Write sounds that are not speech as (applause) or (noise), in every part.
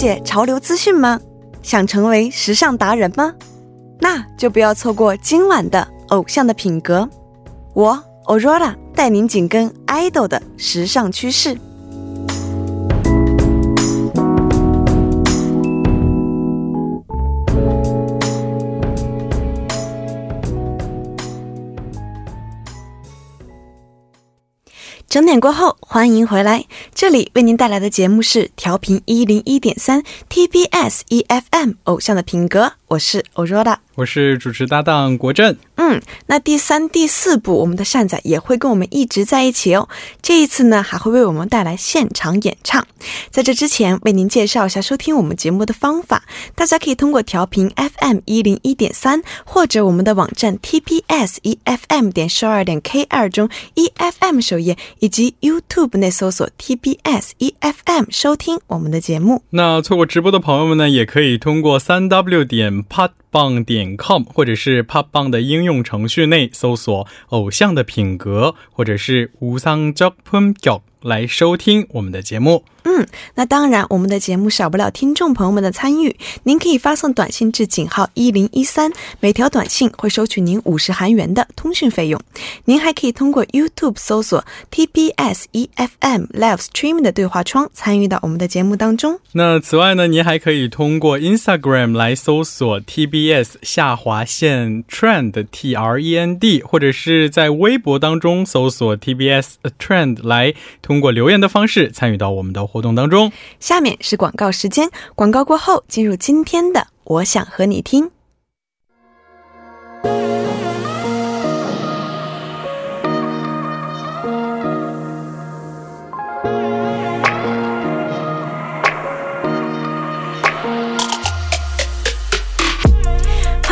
解潮流资讯吗？想成为时尚达人吗？那就不要错过今晚的偶像的品格。我 Aurora 带您紧跟 idol 的时尚趋势。整点过后，欢迎回来。这里为您带来的节目是调频一零一点三 TBS EFM 偶像的品格，我是 Aurora。我是主持搭档国振。嗯，那第三、第四部，我们的善仔也会跟我们一直在一起哦。这一次呢，还会为我们带来现场演唱。在这之前，为您介绍一下收听我们节目的方法。大家可以通过调频 FM 一零一点三，或者我们的网站 TPS EFM 点十二点 K 二中 EFM 首页，以及 YouTube 内搜索 TPS EFM 收听我们的节目。那错过直播的朋友们呢，也可以通过三 W 点 엠팟 棒点 com 或者是 pop 棒的应用程序内搜索“偶像的品格”或者是“无桑 jokpun g o 来收听我们的节目。嗯，那当然，我们的节目少不了听众朋友们的参与。您可以发送短信至井号一零一三，每条短信会收取您五十韩元的通讯费用。您还可以通过 YouTube 搜索 TBS EFM Live Stream 的对话窗参与到我们的节目当中。那此外呢，您还可以通过 Instagram 来搜索 TBS。TBS 下划线 Trend T R E N D，或者是在微博当中搜索 TBS Trend 来。通过留言的方式参与到我们的活动当中。下面是广告时间，广告过后进入今天的我想和你听。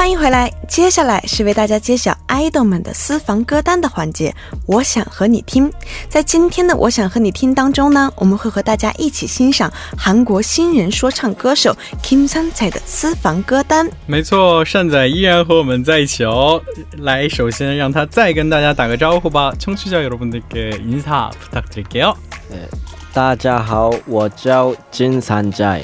欢迎回来，接下来是为大家揭晓爱豆们的私房歌单的环节。我想和你听，在今天的我想和你听当中呢，我们会和大家一起欣赏韩国新人说唱歌手 Kim Sang Tae 的私房歌单。没错，善仔依然和我们在一起哦。来，首先让他再跟大家打个招呼吧。청취자여러분들께인사부탁드릴게요大家好，我叫金三仔。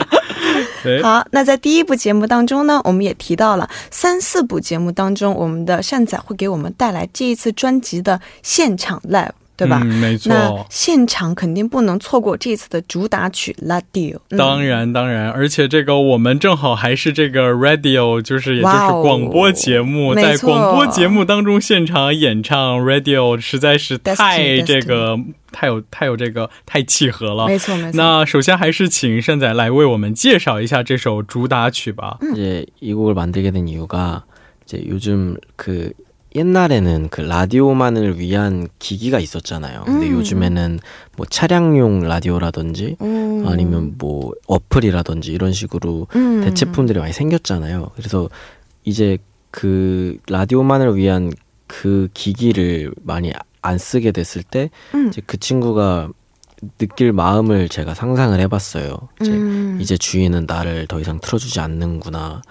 好，那在第一部节目当中呢，我们也提到了三四部节目当中，我们的善仔会给我们带来这一次专辑的现场 live，对吧？没错，那现场肯定不能错过这次的主打曲《Radio》。当然，当然，而且这个我们正好还是这个 Radio，就是也就是广播节目，在广播节目当中现场演唱《Radio》，实在是太这个。太有太有这个太契合了，没错没错。那首先还是请善仔来为我们介绍一下这首主打曲吧。이제이곡을만들게된이유가이제요즘그 옛날에는 그 라디오만을 위한 기기가 있었잖아요 근데요즘에는 뭐 차량용 라디오라든지아니면 뭐 어플이라든지 이런 식으로대체품들이 많이 생겼잖아요 그래서 이제 그 라디오만을 위한 그 기기를 많이 안 쓰게 됐을 때 음. 이제 그 친구가 느낄 마음을 제가 상상을 해봤어요. 이제 음. 이제 주인은 나를 더 이상 틀어주지 않는구나.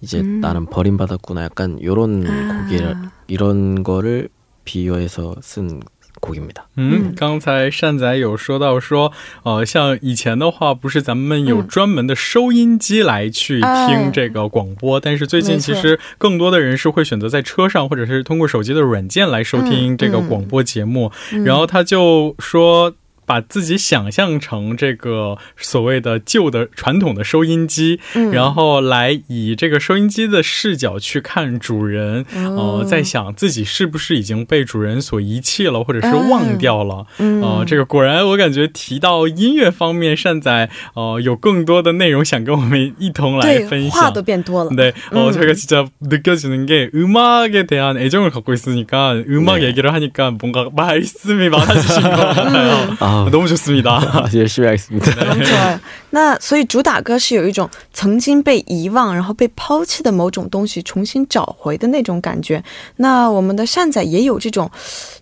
이제 음. 나는 버림받았구나. 약간 요런 아. 곡이 이런 거를 비유해서 쓴 곡입니 다。 嗯，刚才善仔有说到说，呃，像以前的话，不是咱们有专门的收音机来去听这个广播，但是最近其实更多的人是会选择在车上，或者是通过手机的软件来收听这个广播节目。然后他就说。 把自己想象成这个所谓的旧的传统的收音机，然后来以这个收音机的视角去看主人，呃，在想自己是不是已经被主人所遗弃了，或者是忘掉了。呃，这个果然，我感觉提到音乐方面，善仔呃有更多的内容想跟我们一同来分享。话都变多了。对，어저희가진짜느껴지는게음악에대한애정을갖고있으니까음악얘기를하니까뭔가말씀이많아지신것같아요 (laughs) 아, 너무 좋습니다. 열심히 하겠습니다. 너무 좋아요. 那所以主打歌是有一种曾经被遗忘，然后被抛弃的某种东西重新找回的那种感觉。那我们的善仔也有这种，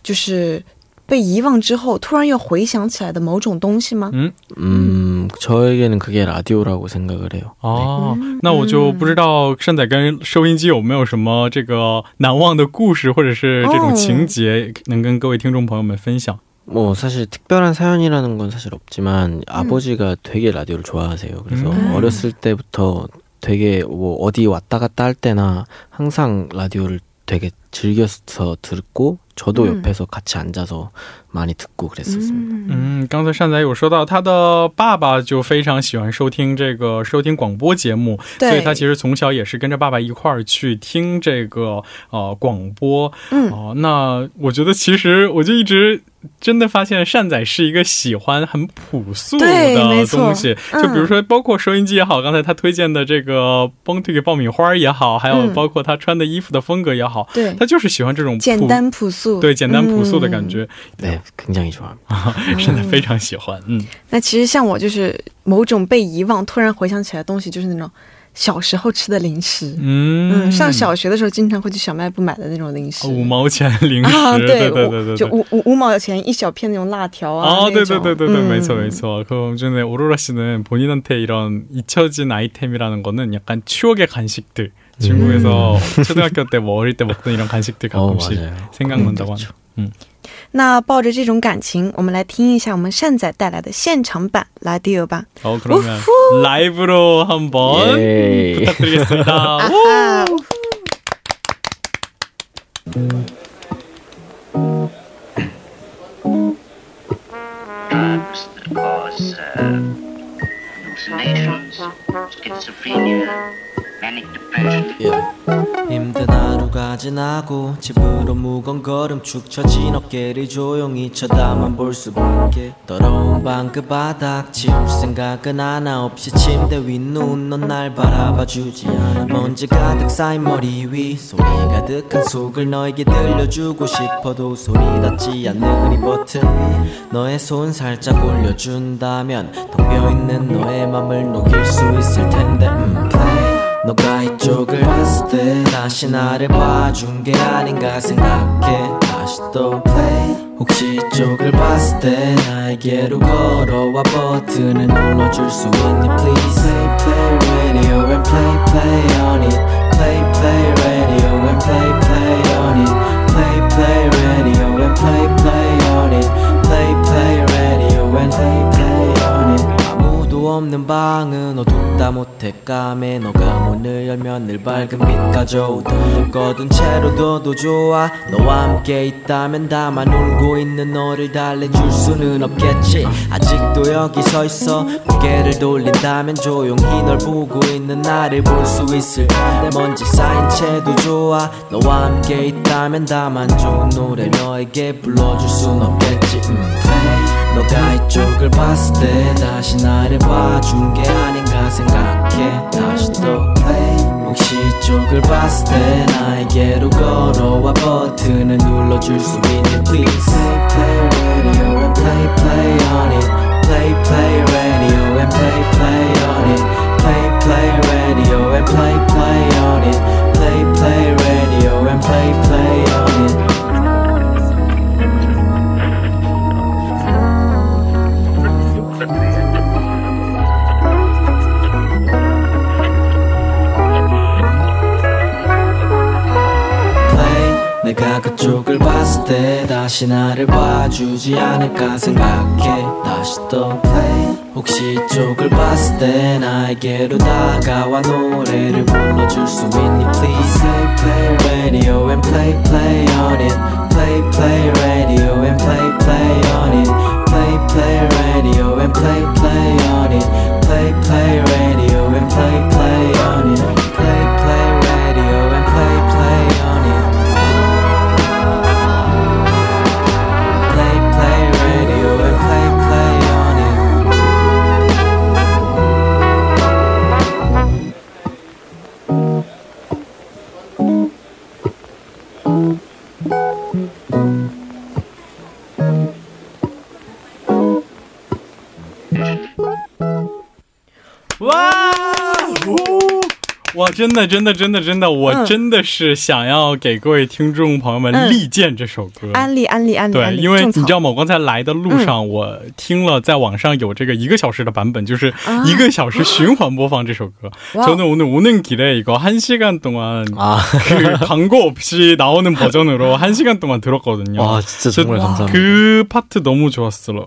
就是被遗忘之后突然又回想起来的某种东西吗？ 음, 음, 저에게는 그게 라디오라고 생각을 해요. 哦，那我就不知道善仔跟收音机有没有什么这个难忘的故事，或者是这种情节，能跟各位听众朋友们分享。 뭐 사실 특별한 사연이라는 건 사실 없지만 아버지가 되게 라디오를 좋아하세요. 그래서 음. 어렸을 때부터 되게 뭐 어디 왔다 갔다 할 때나 항상 라디오를 되게 즐겨서 듣고 저도 음. 옆에서 같이 앉아서 많이 듣고 그랬었습니다. 嗯嗯，刚才善仔有说到，他的爸爸就非常喜欢收听这个收听广播节目，对所以他其实从小也是跟着爸爸一块儿去听这个呃广播。嗯哦、那我觉得其实我就一直真的发现善仔是一个喜欢很朴素的对没错东西，嗯就比如说包括收音机也好，刚才他推荐的这个崩推给爆米花也好，还有嗯包括他穿的衣服的风格也好，对 他就是喜欢这种朴简单朴素，对简单朴素的感嗯觉， 네, 굉장히 좋아합니다. (laughs) 真的非常喜欢。嗯。(laughs) 那其实像我就是某种被遗忘，突然回想起来的东西，就是那种小时候吃的零食。嗯嗯，上小学的时候经常会去小卖部买的那种零食。五毛钱零食，啊，对对我对对对。就五五五毛钱一小片那种辣条啊。啊，对对那种对对对，嗯没错没错。그럼전에오로라씨는본인한테이런잊혀진아이템이라는거는약간추억의간식들 중국에서초등학교때뭐어릴때먹던이런간식들 (laughs) 어, 가끔씩 맞아요. 생각난다고 그렇죠. 하네요. 那抱着这种感情，我们来听一下我们善仔带来的现场版《Radio》吧。 어 그러면 라이브로 한번 예. 부탁드리겠습니다. Depression. 힘든 하루가 지나고 집으로 무거운 걸음 축 처진 어깨를 조용히 쳐다만 볼 수밖에. 더러운 방 그 바닥 지울 생각은 하나 없이 침대 위 누운 넌 날 바라봐 주지 않아. 먼지 가득 쌓인 머리 위 소리 가득한 속을 너에게 들려주고 싶어도 소리 닿지 않는 이 버튼 위 너의 손 살짝 올려준다면 텅 비어있는 너의 맘을 녹일 수 있을 텐데. 음, 너가 이쪽을 봤을 때 다시 나를 봐준 게 아닌가 생각해 다시 또 play 혹시 이쪽을 봤을 때 나에게로 걸어와 버튼을 눌러줄 수 있니 please play play radio and play play on it play play radio and play play on it play play radio and play play on it play play radio and play play 없는 방은 어둡다 못해 까매 너가 문을 열면 늘 밝은 빛 가져오던 눈 꺼둔 채로 둬도 좋아. 너와 함께 있다면 다만 울고 있는 너를 달래줄 수는 없겠지. 아직도 여기 서 있어. 고개를 돌린다면 조용히 널 보고 있는 나를 볼 수 있을 텐데 먼지 쌓인 채도 좋아. 너와 함께 있다면 다만 좋은 노래 너에게 불러줄 순 없겠지. 음. 너가 이쪽을 봤을 때 다시 나를 봐준 게 아닌가 생각해 다시 또 play 혹시 이쪽을 봤을 때 나에게로 걸어와 버튼을 눌러줄 수 있니 please play play radio and play play on it play play radio and play 다시 나를 봐주지 않을까 생각해 다시 또 play 혹시 이쪽을 봤을 때 나에게로 다가와 노래를 불러줄 수 있니 please play play radio and play play on it play play radio and play play on it play play radio and play play on it play play radio and play play on it 哇，真的，真的，真的，真的，我真的是想要给各位听众朋友们力荐这首歌，安利，安利，安利。对，因为你知道吗？我刚才来的路上，我听了在网上有这个一个小时的版本，就是一个小时循环播放这首歌。저는오늘오는길에이거한시간동안아그광고없이나오는버전으로한시간동안들었거든요아진짜정말감사합니다그파트너무좋았어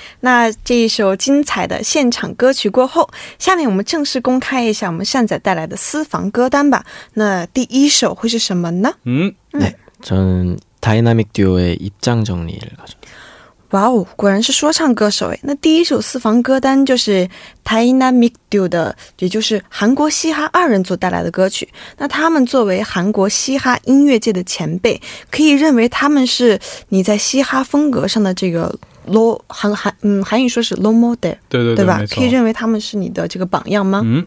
那这一首精彩的现场歌曲过后，下面我们正式公开一下我们善仔带来的私房歌单吧。那第一首会是什么呢？嗯，네저는다이나믹듀오의입장정리를가져哇哦，果然是说唱歌手诶。那第一首私房歌单就是 Dynamic Duo 的，也就是韩国嘻哈二人组带来的歌曲。那他们作为韩国嘻哈音乐界的前辈，可以认为他们是你在嘻哈风格上的这个。 low 韩韩嗯韩语说是 low model 对对对吧？可以认为他们是你的这个榜样吗？嗯，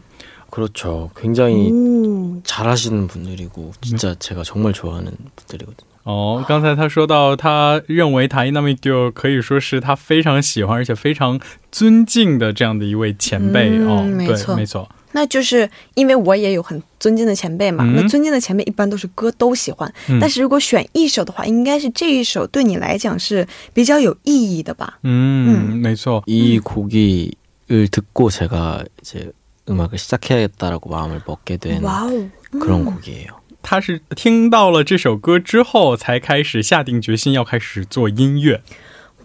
그렇죠굉장히잘하시는분들이고진짜제가정말좋아하는분들이거든요哦，刚才他说到，他认为塔伊纳米迪奥可以说是他非常喜欢而且非常尊敬的这样的一位前辈哦，没错，没错。 那就是因为我也有很尊敬的前辈嘛，那尊敬的前辈一般都是歌都喜欢，但是如果选一首的话，应该是这一首对你来讲是比较有意义的吧？嗯，没错。이곡을듣고제가이제음악을시작해야겠다라고마음을먹게된그런곡이에요他是听到了这首歌之后，才开始下定决心要开始做音乐。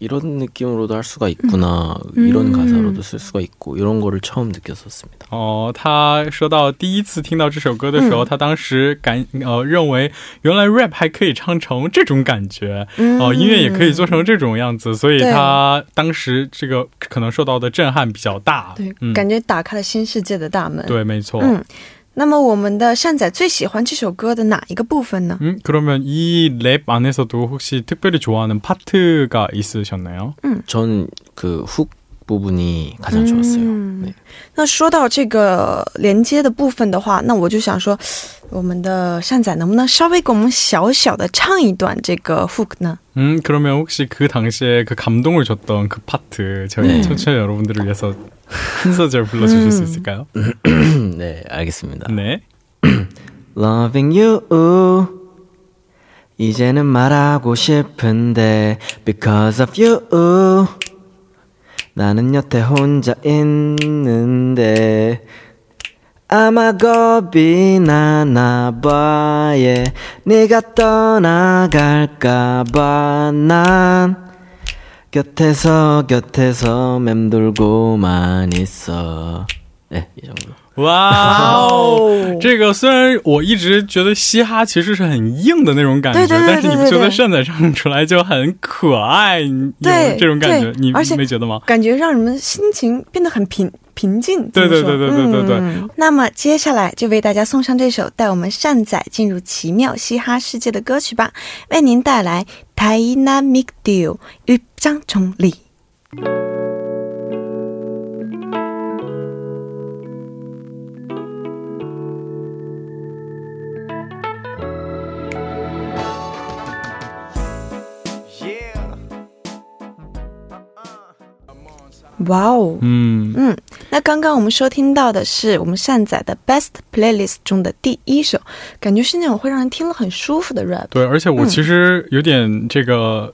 이런 느낌으로도 할 수가 있구나. 음. 이런 가사로도 쓸 수가 있고 이런 거를 처음 느꼈었습니다. 哦，他说到第一次听到这首歌的时候，他当时感呃认为原来 rap 还可以唱成这种感觉，哦、音乐也可以做成这种样子，所以他当时这个可能受到的震撼比较大。对，感觉打开了新世界的大门。对，没错。嗯。 那么我们的善仔最喜欢这首歌的哪一个部分呢？嗯，그러면이랩안에서도혹시특별히좋아하는파트가있으셨나요嗯，전그훅부분이가장좋았어요 네。 那说到这个连接的部分的话，那我就想说，我们的善仔能不能稍微给我们小小的唱一段这个 hook 呢？ 음, 그러면 혹시 그 당시에 그 감동을 줬던 그 파트 저희 네. 청취자 여러분들을 위해서 (laughs) 한 소절 불러주실 수 있을까요? (clears throat) 네, 알겠습니다. 네. (clears throat) Loving you 이제는 말하고 싶은데 Because of you 나는 여태 혼자 있는데 아마 겁이 나나봐 예 네가 떠나갈까 봐 난 곁에서 곁에서 맴돌고만 있어 네, 이 정도. 哇哦，(laughs) 这个虽然我一直觉得嘻哈其实是很硬的那种感觉，但是你不觉得善仔唱出来就很可爱？有这种感觉，你没觉得吗？感觉让人们心情变得很平 平静。对对对对对对对。那么接下来就为大家送上这首带我们善仔进入奇妙嘻哈世界的歌曲吧，为您带来《Dynamic Duo》一张崇礼。哇哦，嗯。嗯，那刚刚我们收听到的是我们善仔的 Best Playlist 中的第一首，感觉是那种会让人听了很舒服的 rap。对，而且我其实有点这个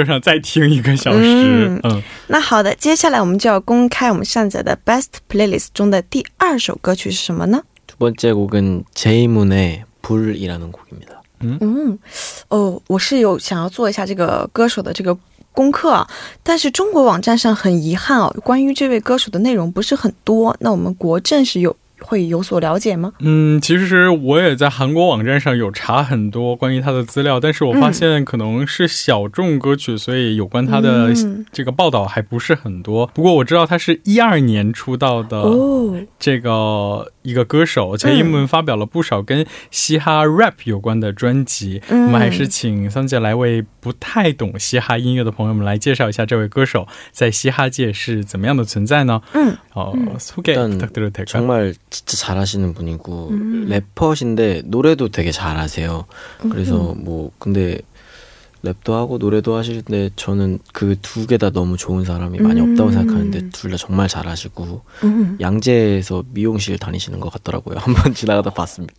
上再听一个小时。嗯，那好的，接下来我们就要公开我们善仔的 Best Playlist 中的第二首歌曲是什么呢？ 두 번째 곡은 제이문의 불이라는 곡입니다. 嗯，哦，我是有想要做一下这个歌手的这个功课啊，但是中国网站上很遗憾哦，关于这位歌手的内容不是很多。那我们国政是有 会有所了解吗？嗯，其实我也在韩国网站上有查很多关于他的资料，但是我发现可能是小众歌曲，所以有关他的这个报道还不是很多。不过我知道他是一二年出道的这个。一个歌手，前一们发表了不少跟嘻哈 rap 有关的专辑。我们还是请桑姐来为不太懂嘻哈音乐的朋友们来介绍一下这位歌手在嘻哈界是怎么样的存在呢？嗯，哦，소개부탁드려도될까요정말진짜잘하시는분이고래퍼신데노래도되게잘하세요그래서뭐근데 랩도 하고 노래도 하시는데 저는 그 두 개 다 너무 좋은 사람이 많이 음. 없다고 생각하는데 둘 다 정말 잘하시고 음. 양재에서 미용실 다니시는 것 같더라고요. 한번 지나가다 봤습니다.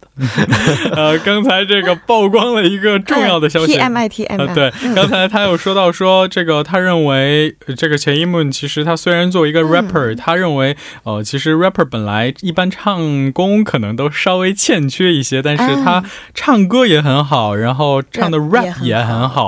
呃，刚才这个曝光了一个重要的消息。TMITMI，对，刚才他有说到说这个他认为这个钱一文其实他虽然作为一个 rapper，他认为呃其实 rapper 本来一般唱功可能都稍微欠缺一些，但是他唱歌也很好，然后唱的 rap 也很好，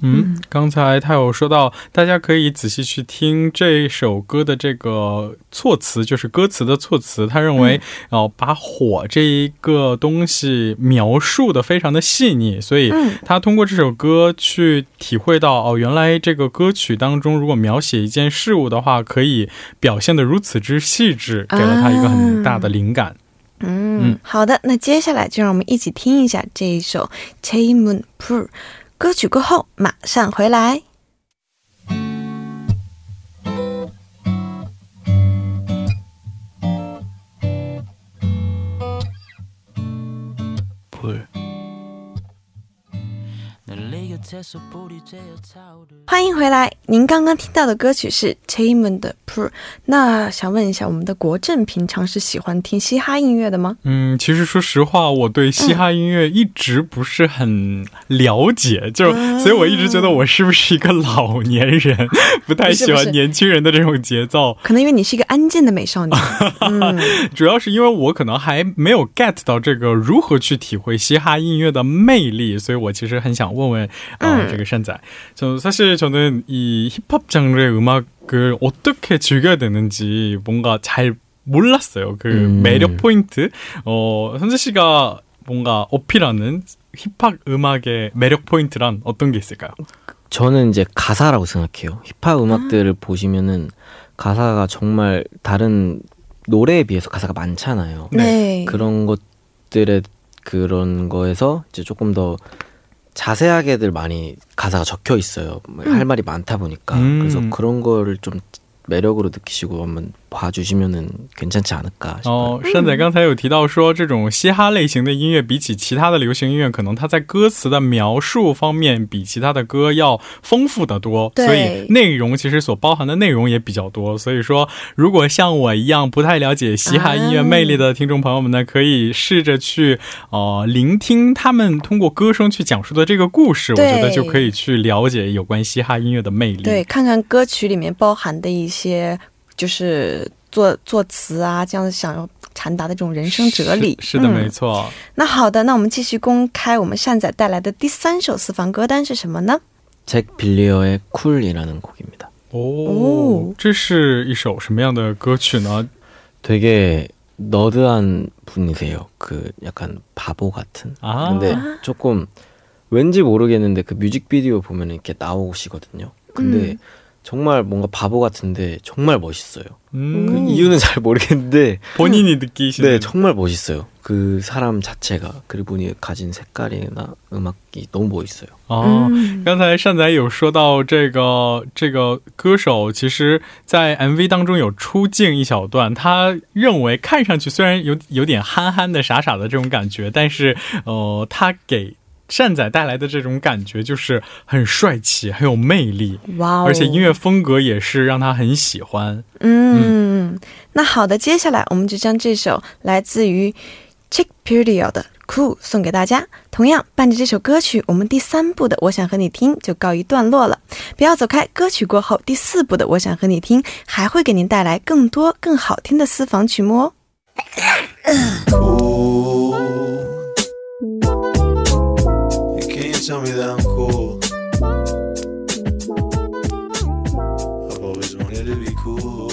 嗯，刚才他有说到，大家可以仔细去听这首歌的这个措辞，就是歌词的措辞。他认为，哦，把火这一个东西描述的非常的细腻，所以他通过这首歌去体会到，哦，原来这个歌曲当中，如果描写一件事物的话，可以表现的如此之细致，给了他一个很大的灵感。嗯，好的，那接下来就让我们一起听一下这一首《Chaymon Pro》。歌曲过后马上回来。欢迎回来！您刚刚听到的歌曲是 Taemin 的 Pro。那想问一下，我们的国政平常是喜欢听嘻哈音乐的吗？嗯，其实说实话，我对嘻哈音乐一直不是很了解，就所以我一直觉得我是不是一个老年人，(laughs) 不太喜欢年轻人的这种节奏。可能因为你是一个安静的美少女。(laughs) 主要是因为我可能还没有 get 到这个如何去体会嘻哈音乐的魅力，所以我其实很想问问。 어, 되게 샨자. 저 사실 저는 이 힙합 장르의 음악을 어떻게 즐겨야 되는지 뭔가 잘 몰랐어요. 그 음. 매력 포인트. 어, 선재 씨가 뭔가 어필하는 힙합 음악의 매력 포인트란 어떤 게 있을까요? 저는 이제 가사라고 생각해요. 힙합 음악들을 아. 보시면은 가사가 정말 다른 노래에 비해서 가사가 많잖아요. 네. 그런 것들의 그런 거에서 이제 조금 더 자세하게들 많이 가사가 적혀 있어요. 뭐 음. 할 말이 많다 보니까 음. 그래서 그런 거를 좀 매력으로 느끼시고 한번 话주시면은괜찮지않을까哦，善仔刚才有提到说，这种嘻哈类型的音乐比起其他的流行音乐，可能它在歌词的描述方面比其他的歌要丰富的多，所以内容其实所包含的内容也比较多。所以说，如果像我一样不太了解嘻哈音乐魅力的听众朋友们呢，可以试着去呃聆听他们通过歌声去讲述的这个故事，我觉得就可以去了解有关嘻哈音乐的魅力。对，看看歌曲里面包含的一 些。就是作作词啊，这样想要传达的这种人生哲理，是的，没错。那好的，那我们继续公开我们善仔带来的第三首私房歌单是什么呢？ 잭 빌리어의 쿨이라는 곡입니다. 哦，这是一首什么样的歌曲呢？ 되게 너드한 분이세요. 그 약간 바보 같은. 아. 근데 조금 왠지 모르겠는데 그 뮤직비디오 보면 이렇게 나오시거든요. 근데 음. 정말 뭔가 바보 같은데 정말 멋있어요. 음, 그 이유는 잘 모르겠는데 본인이 느끼시는 네 정말 멋있어요. 그 사람 자체가 그리고 분이 가진 색깔이나 음악이 너무 멋있어요. 哦。嗯刚才善仔有说到这个这个歌手，其实，在 MV 当中有出镜一小段，他认为看上去虽然有有点憨憨的、傻傻的这种感觉，但是呃，他给 善仔带来的这种感觉就是很帅气、很有魅力，哇哦，而且音乐风格也是让他很喜欢。嗯，那好的，接下来我们就将这首来自于 Chick Period 的《Cool》送给大家。同样伴着这首歌曲，我们第三部的《我想和你听》就告一段落了。不要走开，歌曲过后，第四部的《我想和你听》还会给您带来更多更好听的私房曲目哦。Tell me that I'm cool. I've always wanted to be cool.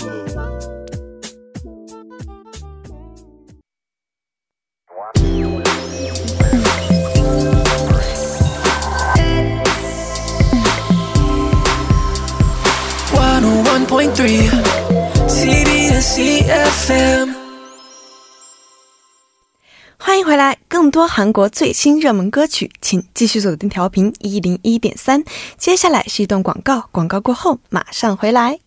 One oh one point three CBS EFM 欢迎回来，更多韩国最新热门歌曲，请继续锁定调频一零一点三。接下来是一段广告，广告过后马上回来。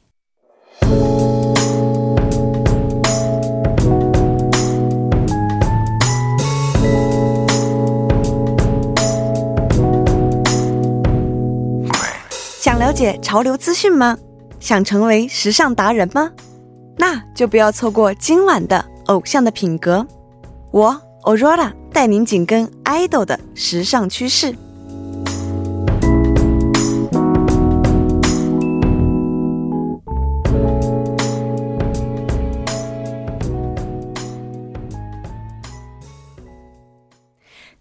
想了解潮流资讯吗？想成为时尚达人吗？那就不要错过今晚的《偶像的品格》。我 Aurora 带您紧跟 idol 的时尚趋势。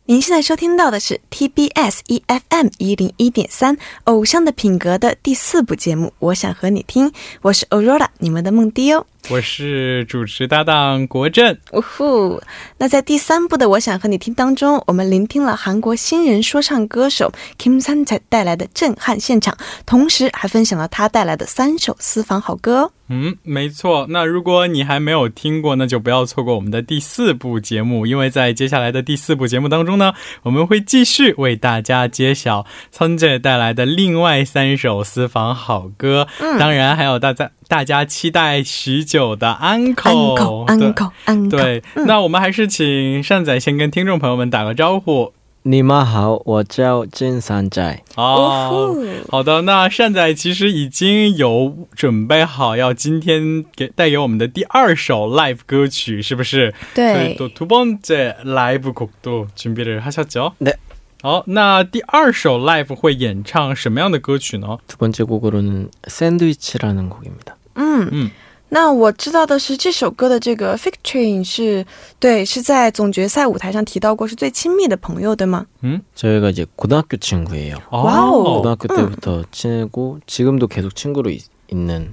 您现在收听到的是 TBS EFM 一零一点三《偶像的品格》的第四部节目，我想和你听，我是 Aurora，你们的梦迪哦。我是主持搭档国振，呜呼！那在第三部的《我想和你听》当中，我们聆听了韩国新人说唱歌手 Kim San 带来的震撼现场，同时还分享了他带来的三首私房好歌哦。嗯，没错。那如果你还没有听过，那就不要错过我们的第四部节目，因为在接下来的第四部节目当中呢，我们会继续为大家揭晓仓姐带来的另外三首私房好歌。嗯，当然还有大家大家期待许久的安口，安口，安口，安口。对，那我们还是请善仔先跟听众朋友们打个招呼。你们好，我叫金三仔。哦，好的，那善仔其实已经有准备好要今天给带给我们的第二首 live 歌曲，是不是？对。또두번째 live 곡도준비를하셨죠？ 네。 好，那第二首 live 会演唱什么样的歌曲呢？ 두 번째 곡으로는 샌드위치라는 곡입니다. 嗯嗯。那我知道的是，这首歌的这个 featuring 是对，是在总决赛舞台上提到过是最亲密的朋友，对吗？嗯， 저희가 이제 고등학교 친구예요. 와우. 고등학교 때부터 음. 친하고 지금도 계속 친구로 있, 있는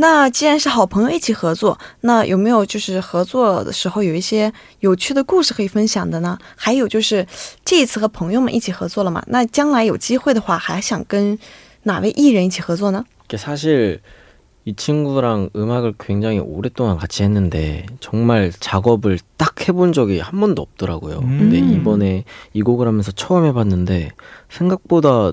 那既然是好朋友一起合作，那有没有就是合作的时候有一些有趣的故事可以分享的呢？还有就是这一次和朋友们一起合作了嘛？那将来有机会的话，还想跟哪位艺人一起合作呢？ 사실 이 친구랑 음악을 굉장히 오랫동안 같이 했는데 정말 작업을 딱 해본 적이 한 번도 없더라고요. 음. 근데 이번에 이 곡을 하면서 처음 해봤는데 생각보다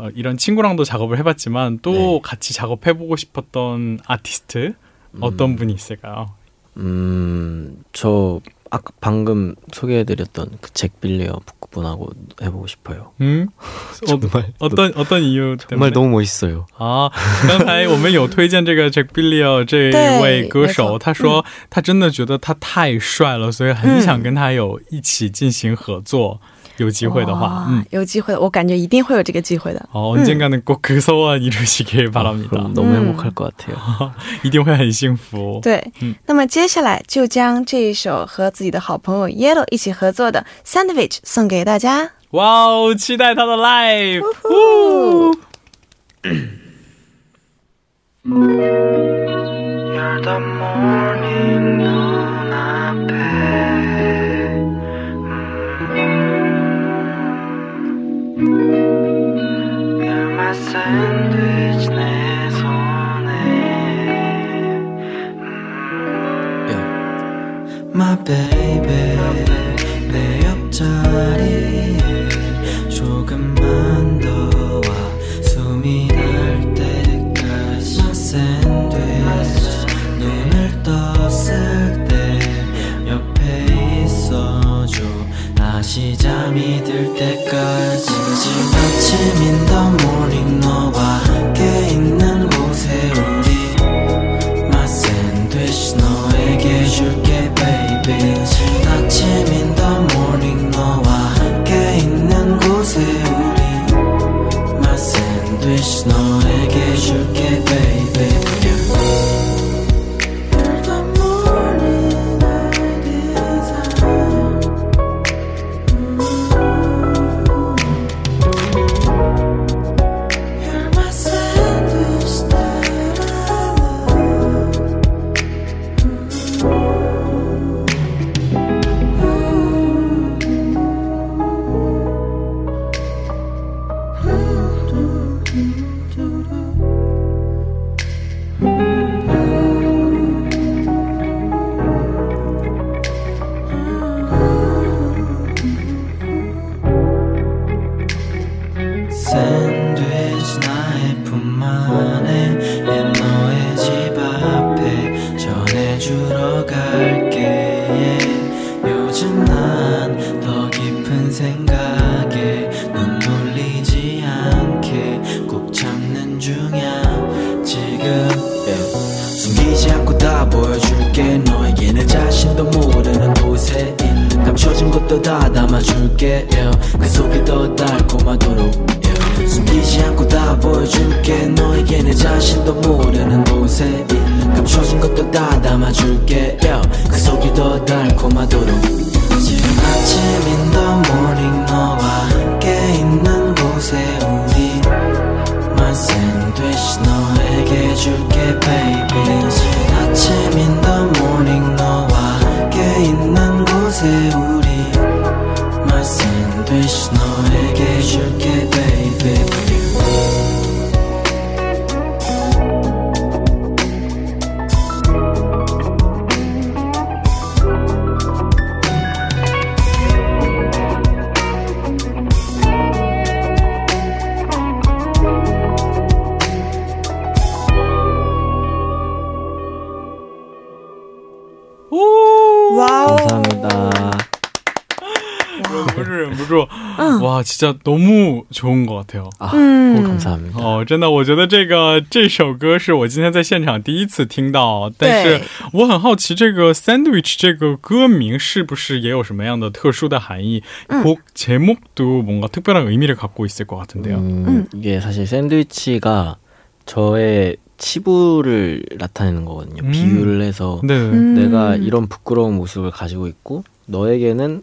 어이런친구랑도작업을해봤지만또같이작업해보고싶었던아티스트 어떤 분이 있을까요? 음, 저 아까 방금 소개해드렸던 그잭 빌리어 북분하고 해보고 싶어요. 음, (laughs) 정말 어떤 어떤 이유 때문에? 정말 너무 멋있어요. 啊，刚才我们有推荐这个잭 빌리어 这位歌手，他说他真的觉得他太帅了，所以很想跟他有一起进行合作。 有机会的话，嗯，有机会，我感觉一定会有这个机会的。哦，언젠가는꼭그소원이루시길바랍니 다。 너무행복할것같아요一定会很幸福。(laughs) 对，那么接下来就将这一首和自己的好朋友 Yellow 一起合作的 Sandwich 送给大家。哇哦，期待他的 live。 샌드위 My baby 내 옆자리 지 감춰진 것도 다 담아줄게. 그 속이 더 달콤하도록. 숨기지 않고 다 보여줄게 너에게 내 자신도 모르는 곳에 감춰진 것도 다 담아줄게. 그 속이 더 달콤하도록 지금 아침인 the morning 너와 함께 있는 곳에 우리 My sandwich 너에게 줄게 baby 哇，진짜너무좋은것같아요。 아, 음. 오, 감사합니다. 哦，真的，我觉得这个这首歌是我今天在现场第一次听到，但是对我很好奇，这个 sandwich 这个歌名是不是也有什么样的特殊的含义？곡제목도뭔가특별한의미를갖고있을것같은데요。 음, 이게 사실 샌드위치가 저의 치부를 나타내는 거거든요. 음. 비유를 해서 네. 음. 내가 이런 부끄러운 모습을 가지고 있고 너에게는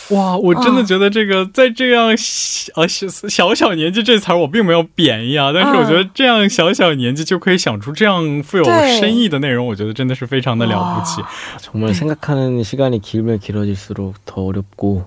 哇，我真的觉得这个在这样小呃小小小年纪这词儿我并没有贬义啊，但是我觉得这样小小年纪就可以想出这样富有对深意的内容，我觉得真的是非常的了不起 정말 생각하는 시간이 길면 길어질수록 더 어렵고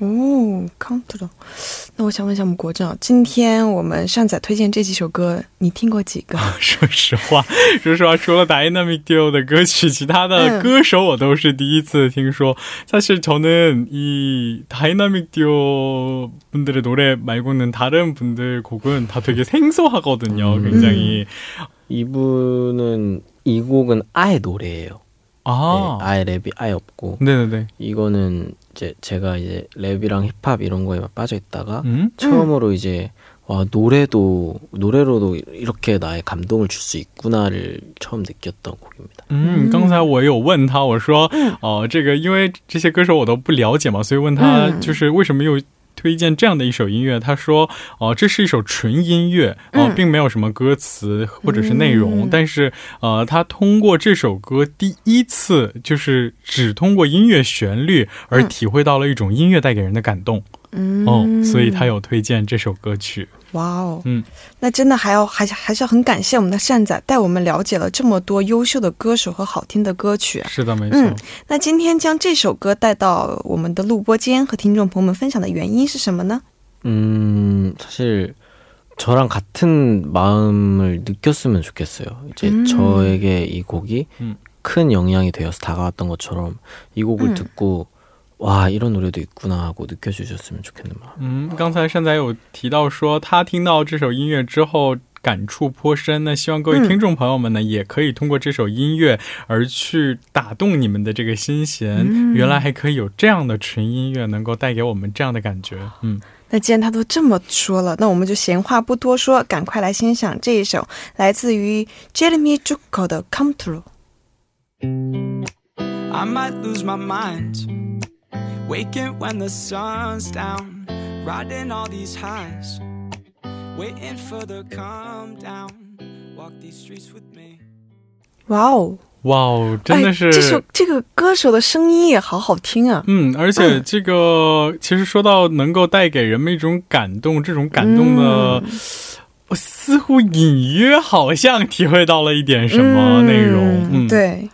哦，康特的。那我想问一下我们国政，今天我们上载推荐这几首歌，你听过几个？(laughs) 说实话，说实话，除了 Dynamic Duo 的歌曲，其他的嗯歌手我都是第一次听说。 사실 저는 이 Dynamic Duo 분들의 노래 말고는 다른 분들 곡은 다 되게 생소하거든요. 음. 굉장히 이분은 이 곡은 아예 노래예요. 아, 네, 아예 랩이 아예 없고 네네네. 이거는 이제 제가 이제 랩이랑 힙합 이런 거에 빠져 있다가 嗯 처음으로 이제 와 노래도 노래로도 이렇게 나의 감동을 줄 수 있구나를 처음 느꼈던 곡입니다. 嗯，刚才我有问他，我说，哦、这个因为这些歌手我都不了解嘛，所以问他嗯就是为什么又 推荐这样的一首音乐。他说，哦、这是一首纯音乐，哦、嗯并没有什么歌词或者是内容，嗯但是呃，他通过这首歌第一次就是只通过音乐旋律而嗯体会到了一种音乐带给人的感动，嗯哦，所以他有推荐这首歌曲。哇哦，嗯，那真的还要还是还是要很感谢我们的善仔，带我们了解了这么多优秀的歌手和好听的歌曲。是的，没错。嗯那今天将这首歌带到我们的录播间和听众朋友们分享的原因是什么呢？ 음 사실 저랑 같은 마음을 느꼈으면 좋겠어요. 이제 음. 저에게 이 곡이 음. 큰 영향이 되어서 다가왔던 것처럼 이 곡을 음. 듣고 와 이런 노래도 있구나 하고 느껴주셨으면 좋겠는 마음. 嗯，刚才善仔有提到说，他听到这首音乐之后感触颇深。那希望各位嗯听众朋友们呢，也可以通过这首音乐而去打动你们的这个心弦。嗯原来还可以有这样的纯音乐，能够带给我们这样的感觉。嗯，那既然他都这么说了，那我们就闲话不多说，赶快来欣赏这一首来自于 Jeremy Juko 的《Come Through》。 I might lose my mind. Waking when the sun's down. Riding all these highs. Waiting for the calm down. Walk these streets with me. 哇哦，哇哦，真的是。哎、这首这个歌手的声音也好好听啊！嗯，而且这个、其实说到能够带给人们一种感动，这种感动的，嗯我似乎隐约好像体会到了一点什么内容。嗯，，对。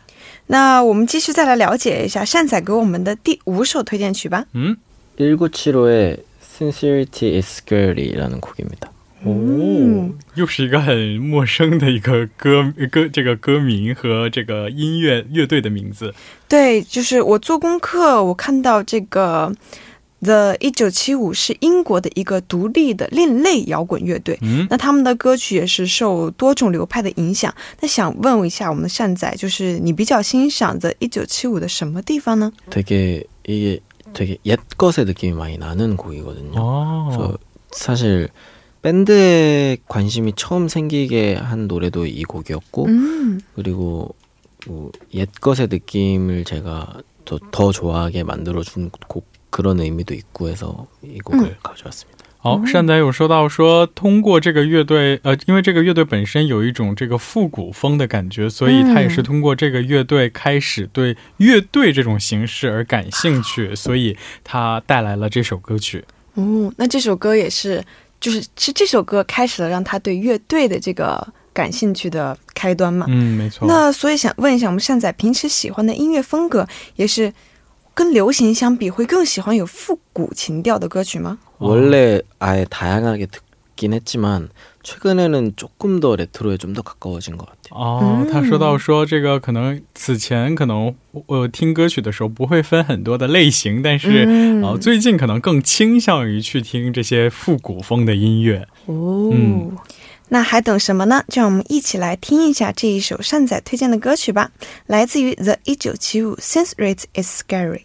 那我们继续再来了解一下善仔给我们的第五首推荐曲吧。嗯， 1975의 Sincerity is Scary 라는 곡입니다. 哦，又是一个很陌生的一个歌歌这个歌名和这个音乐乐队的名字。对，就是我做功课，我看到这个 The 一九七五是英国的一个独立的另类摇滚乐队。嗯，那他们的歌曲也是受多种流派的影响。那想问一下我们的善仔，就是你比较欣赏 The 一九七五的什么地方呢？ 되게 이게 되게 옛 것의 느낌이 많이 나는 곡이거든요. 哦 그래서 ， 사실 밴드에 관심이 처음 생기게 한 노래도 이 곡이었고 嗯 그리고 뭐 옛 것의 느낌을 제가 더, 더 좋아하게 만들어준 곡 그런 의미도 있고 해서 이 곡을 음. 가져왔습니다. 好，善仔有说到说，通过这个乐队，呃，因为这个乐队本身有一种这个复古风的感觉，所以他也是通过这个乐队开始对乐队这种形式而感兴趣，所以他带来了这首歌曲。哦，那这首歌也是，就是是这首歌开始了让他对乐队的这个感兴趣的开端嘛？嗯，没错。那所以想问一下，我们善仔平时喜欢的音乐风格也是 跟流行相比，会更喜欢有复古情调的歌曲吗？ 원래 아예 다양하게 듣긴 했지만 최근에는 조금 더 레트로에 좀 더 가까워진 것 같아요. 哦，他说到说这个可能此前可能呃听歌曲的时候不会分很多的类型，但是、嗯呃最近可能更倾向于去听这些复古风的音乐。哦，嗯那还等什么呢？就让我们一起来听一下这一首善仔推荐的歌曲吧，来自于 The 一九七五 Since Rate is Scary。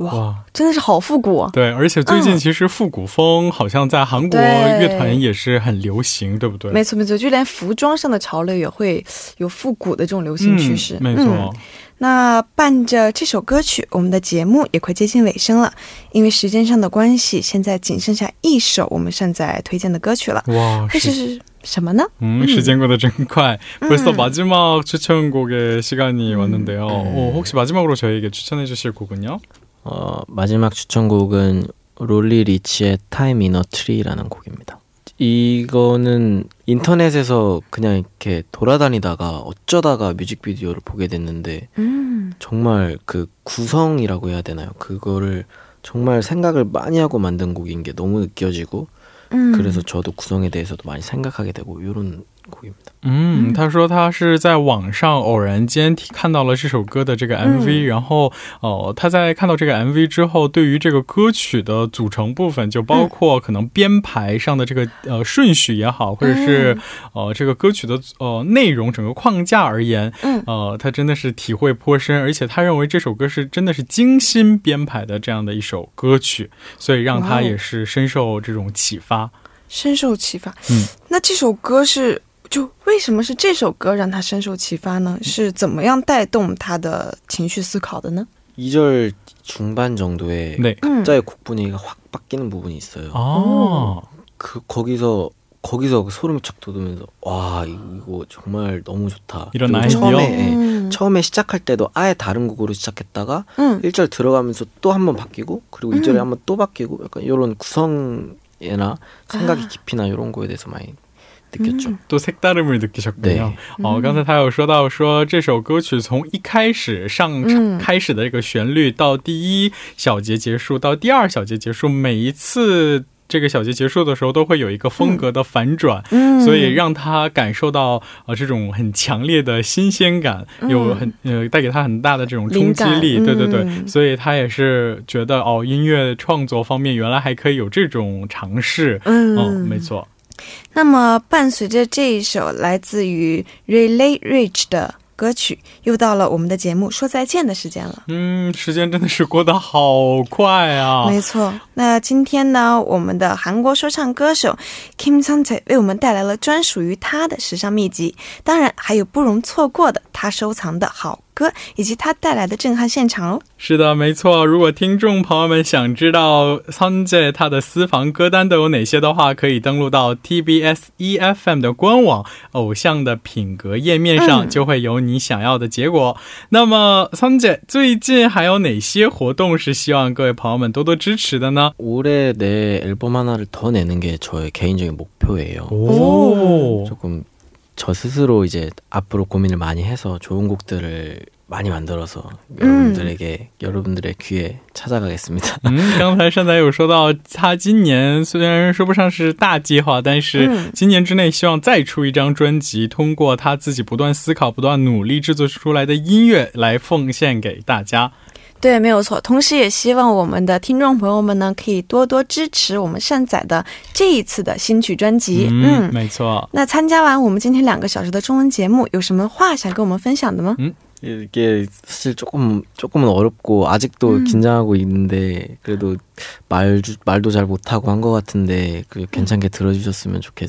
哇，哇，真的是好复古、啊！对，而且最近嗯其实复古风好像在韩国对乐团也是很流行，对不对？没错没错，就连服装上的潮流也会有复古的这种流行趋势。嗯、没错。嗯那伴着这首歌曲，我们的节目也快接近尾声了。因为时间上的关系，现在仅剩下一首我们善仔推荐的歌曲了。哇，这是什么呢？嗯，时间过得真快. 음. 벌써 마지막 추천곡의 시간이 왔는데요. 어, 혹시 마지막으로 저에게 추천해 주실 곡은요? 어, 마지막 추천곡은 롤리 리치의 Time in a Tree라는 곡입니다. 이거는 인터넷에서 그냥 이렇게 돌아다니다가 어쩌다가 뮤직비디오를 보게 됐는데 음, 정말 그 구성이라고 해야 되나요? 그거를 정말 생각을 많이 하고 만든 곡인 게 너무 느껴지고 음. 그래서 저도 구성에 대해서도 많이 생각하게 되고 이런 곡입니다. 嗯，他说他是在网上偶然间听看到了这首歌的这个 MV，、然后哦、他在看到这个 MV 之后，对于这个歌曲的组成部分，就包括可能编排上的这个呃顺序也好，或者是呃这个歌曲的呃内容整个框架而言，嗯呃，他真的是体会颇深，而且他认为这首歌是真的是精心编排的这样的一首歌曲，所以让哇哦他也是深受这种启发。深受启发。嗯，那这首歌是 就为什么是这首歌让他深受启发呢？是怎么样带动他的情绪思考的呢？ 2절 중반 정도에 네. 음. 갑자기 곡 분위기가 확 바뀌는 부분이 있어요. 어. 그 거기서 거기서 소름이 쫙 돋으면서 와 이거 정말 너무 좋다. 이런 그리고 아이디어? 처음에 예, 음. 처음에 시작할 때도 아예 다른 곡으로 시작했다가 음. 1절 들어가면서 또 한 번 바뀌고 그리고 음. 2절에 한 번 또 바뀌고 약간 이런 구성이나 생각의 아. 깊이나 이런 거에 대해서 많이 느꼈죠. 음. 都 색다름을 느끼셨군요. 对(laughs) 哦，刚才他有说到说这首歌曲从一开始上嗯开始的这个旋律到第一小节结束到第二小节结束，每一次这个小节结束的时候都会有一个风格的反转，嗯，所以让他感受到呃这种很强烈的新鲜感，有很呃带给他很大的这种冲击力。灵感对对对，嗯所以他也是觉得哦，音乐创作方面原来还可以有这种尝试。嗯哦，没错。 那么，伴随着这一首来自于 Relay Rich 的歌曲，又到了我们的节目说再见的时间了。嗯，时间真的是过得好快啊！没错，那今天呢，我们的韩国说唱歌手 Kim Sang Tae 为我们带来了专属于他的时尚秘籍，当然还有不容错过的他收藏的好歌，以及他带来的震撼现场哦。是的，没错。如果听众朋友们想知道桑姐他的私房歌单都有哪些的话，可以登录到 TBS EFM 的官网“偶像的品格”页面上，嗯就会有你想要的结果。那么，桑姐最近还有哪些活动是希望各位朋友们多多支持的呢？ 올해 내 앨범 하나를 더 내는 게 저의 개인적인 목표예요. 哦， 조금 저 스스로 이제 앞으로 고민을 많이 해서 좋은 곡들을 많이 만들어서 여러분들에게 여러분들의 귀에 찾아가겠습니다. 嗯，(laughs) 刚才善仔有说到，他今年虽然说不上是大计划，但是嗯今年之内希望再出一张专辑，通过他自己不断思考、不断努力制作出来的音乐来奉献给大家。 对，没有错。同时，也希望我们的听众朋友们呢，可以多多支持我们善仔的这一次的新曲专辑。嗯，嗯，没错。那参加完我们今天两个小时的中文节目，有什么话想跟我们分享的吗？ 이게 사실 조금 조금은 어렵고 아직도 음. 긴장하고 있는데 그래도 말 말도 잘 못하고 한 것 같은데 그 괜찮게 들어주셨으면 좋겠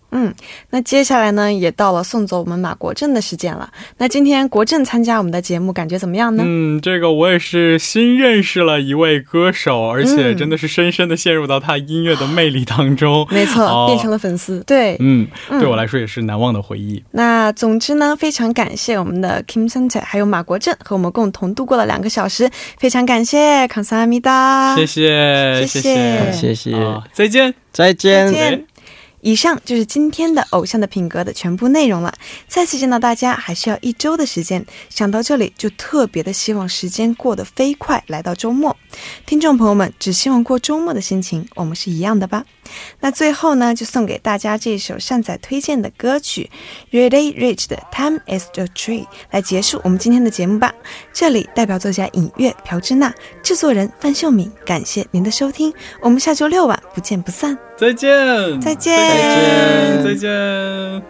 嗯，那接下来呢，也到了送走我们马国正的时间了。那今天国正参加我们的节目，感觉怎么样呢？嗯，这个我也是新认识了一位歌手，而且真的是深深的陷入到他音乐的魅力当中。(laughs) 没错，变成了粉丝。对，嗯，对我来说也是难忘的回忆。那总之呢，非常感谢我们的 Kim Center 还有马国正和我们共同度过了两个小时，非常感谢康萨米达，谢谢，谢谢，谢谢，再见，再见。以上就是今天的《偶像的品格》的全部内容了。再次见到大家还需要一周的时间，想到这里就特别的希望时间过得飞快，来到周末。听众朋友们，只希望过周末的心情，我们是一样的吧？那最后呢，就送给大家这首善仔推荐的歌曲《Really Rich》的《Time Is the Tree》来结束我们今天的节目吧。这里代表作家尹月、朴智娜，制作人范秀敏，感谢您的收听，我们下周六晚不见不散。再见，再见，再见，再见。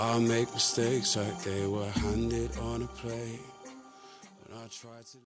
I make mistakes like they were handed on a plate.